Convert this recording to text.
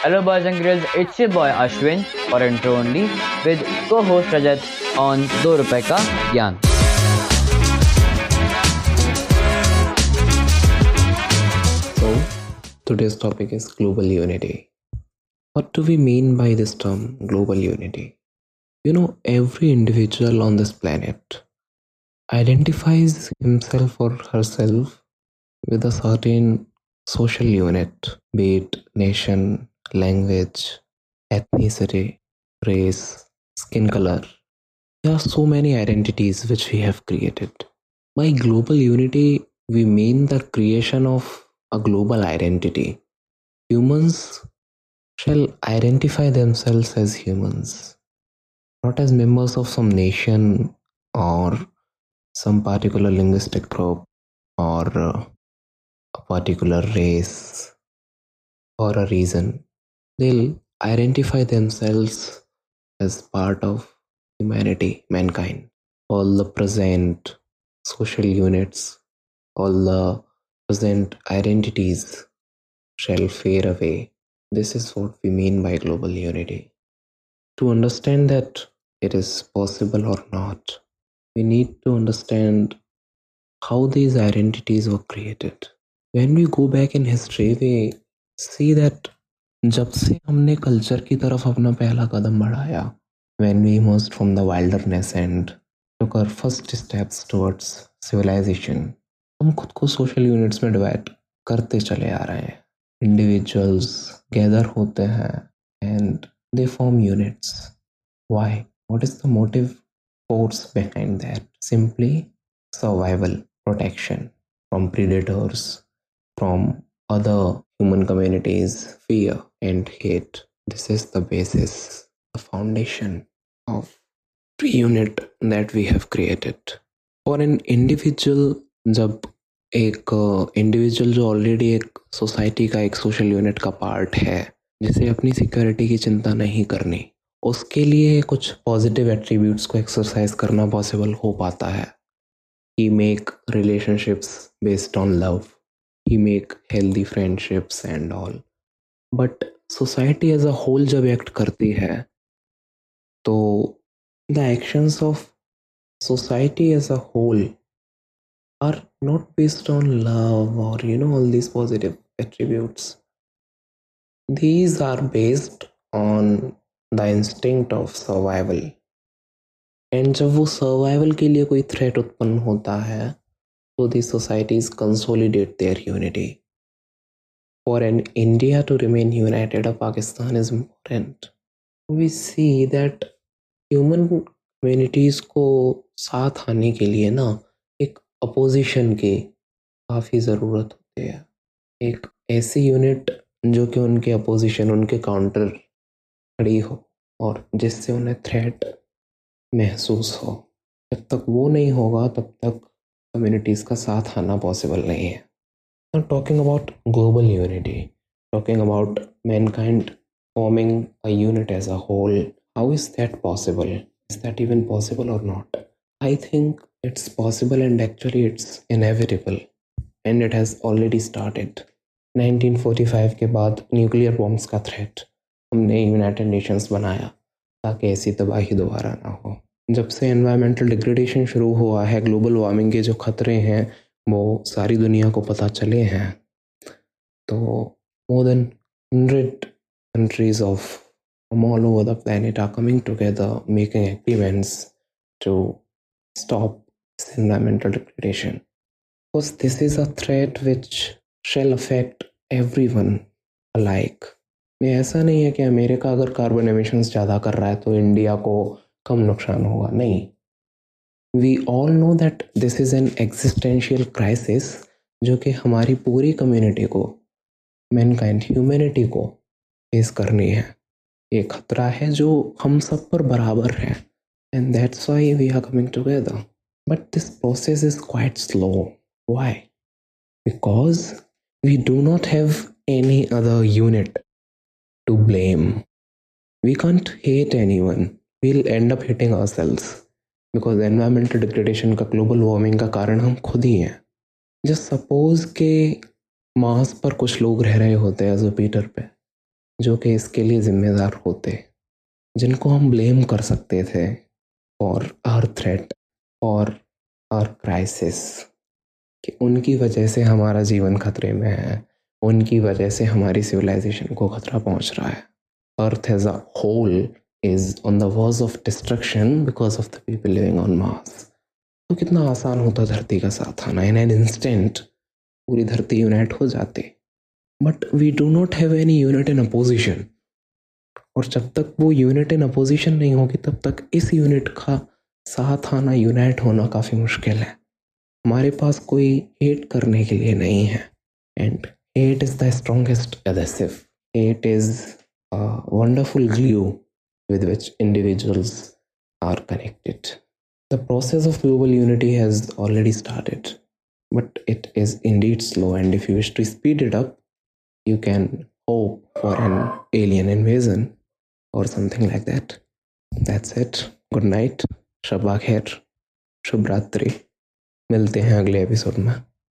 Hello boys and girls, it's your boy Ashwin for intro only with co-host Rajat on Do Rupai Ka Gyan. So, today's topic is global unity. What do we mean by this term, global unity? You know, every individual on this planet identifies himself or herself with a certain social unit, be it nation, language, ethnicity, race, skin color. There are so many identities which we have created. By global unity, we mean the creation of a global identity. Humans shall identify themselves as humans, not as members of some nation or some particular linguistic group or uh, particular race or a reason. They'll identify themselves as part of humanity, mankind. All the present social units, all the present identities shall fade away. This is what we mean by global unity. To understand that it is possible or not, we need to understand how these identities were created. When we go back in history, we see that जब से हमने culture की तरफ़ अपना पहला कदम बढ़ाया when we emerged from the wilderness and took our first steps towards civilization हम खुद को सोशल यूनिट्स में डिवाइड करते चले आ रहे हैं। इंडिविजुअल्स गैदर होते हैं and they form units why what is the motive force behind that simply survival protection from predators from other human communities, fear and hate. This is the basis, the foundation of the unit that we have created. For an individual, जब एक individual जो already एक society का, एक social unit का part है, जिसे अपनी सिक्योरिटी की चिंता नहीं करनी, उसके लिए कुछ पॉजिटिव एट्रीब्यूट्स को एक्सरसाइज करना पॉसिबल हो पाता है ही make relationships based on love he make healthy friendships and all but society as a whole जब एक्ट करती है तो the actions of society as a whole are not based on love or you know all these positive attributes these are based on the instinct of survival and जब वो survival के लिए कोई threat उत्पन्न होता है so these societies consolidate their unity. For an India to remain united, a Pakistan is important. We see that human communities को साथ आने के लिए ना एक अपोजिशन की काफ़ी ज़रूरत होती है एक ऐसी यूनिट जो कि उनके अपोजिशन उनके काउंटर खड़ी हो और जिससे उन्हें थ्रेट महसूस हो जब तक वो नहीं होगा तब तक कम्युनिटीज का साथ आना पॉसिबल नहीं है। Talking about global unity talking about mankind forming a as a whole how is that possible is that even possible और not I think it's possible and actually it's inevitable and it has already started five के बाद nuclear bombs का threat हमने United Nations बनाया ताकि ऐसी तबाही दोबारा ना हो। जब से एनवायरमेंटल डिग्रेडेशन शुरू हुआ है ग्लोबल वार्मिंग के जो खतरे हैं, वो सारी दुनिया को पता चले हैं। तो more than hundred countries of all over the planet are coming together making activities to stop environmental degradation because this is a threat which shall affect everyone alike ऐसा नहीं है कि अमेरिका अगर कार्बन एमिशन ज़्यादा कर रहा है तो इंडिया को कम नुकसान होगा। नहीं। We all know that this is an existential crisis जो कि हमारी पूरी कम्युनिटी को मैनकाइंड ह्यूमैनिटी को फेस करनी है। ये खतरा है जो हम सब पर बराबर है। And that's why we are coming together but this process is quite slow why because we do not have any other unit to blame we can't hate any anyone we'll end up hating ourselves. Because environmental degradation का global warming का कारण हम खुद ही हैं। Just suppose के Mars पर कुछ लोग रह रहे होते हैं जुपीटर पे, जो कि इसके लिए जिम्मेदार होते जिनको हम ब्लेम कर सकते थे फॉर आर थ्रेट और आर क्राइसिस कि उनकी वजह से हमारा जीवन खतरे में है, उनकी वजह से हमारी सिविलाइजेशन को खतरा पहुँच रहा है। Earth as a whole is on the verge of destruction because of the people living on Mars तो कितना आसान होता धरती का साथ आना इन एन इंस्टेंट पूरी धरती यूनाइट हो जाती। But we do not have any unit in opposition और जब तक वो यूनिट इन अपोजिशन नहीं होगी, तब तक इस यूनिट का साथ आना यूनाइट होना काफ़ी मुश्किल है। हमारे पास कोई हेट करने के लिए नहीं है। And hate is the strongest adhesive hate is wonderful glue with which individuals are connected. The process of global unity has already started, but it is indeed slow. And if you wish to speed it up, you can hope for an alien invasion or something like that. That's it. Good night. शबा खैर शुभ रात्रि मिलते हैं अगले episode में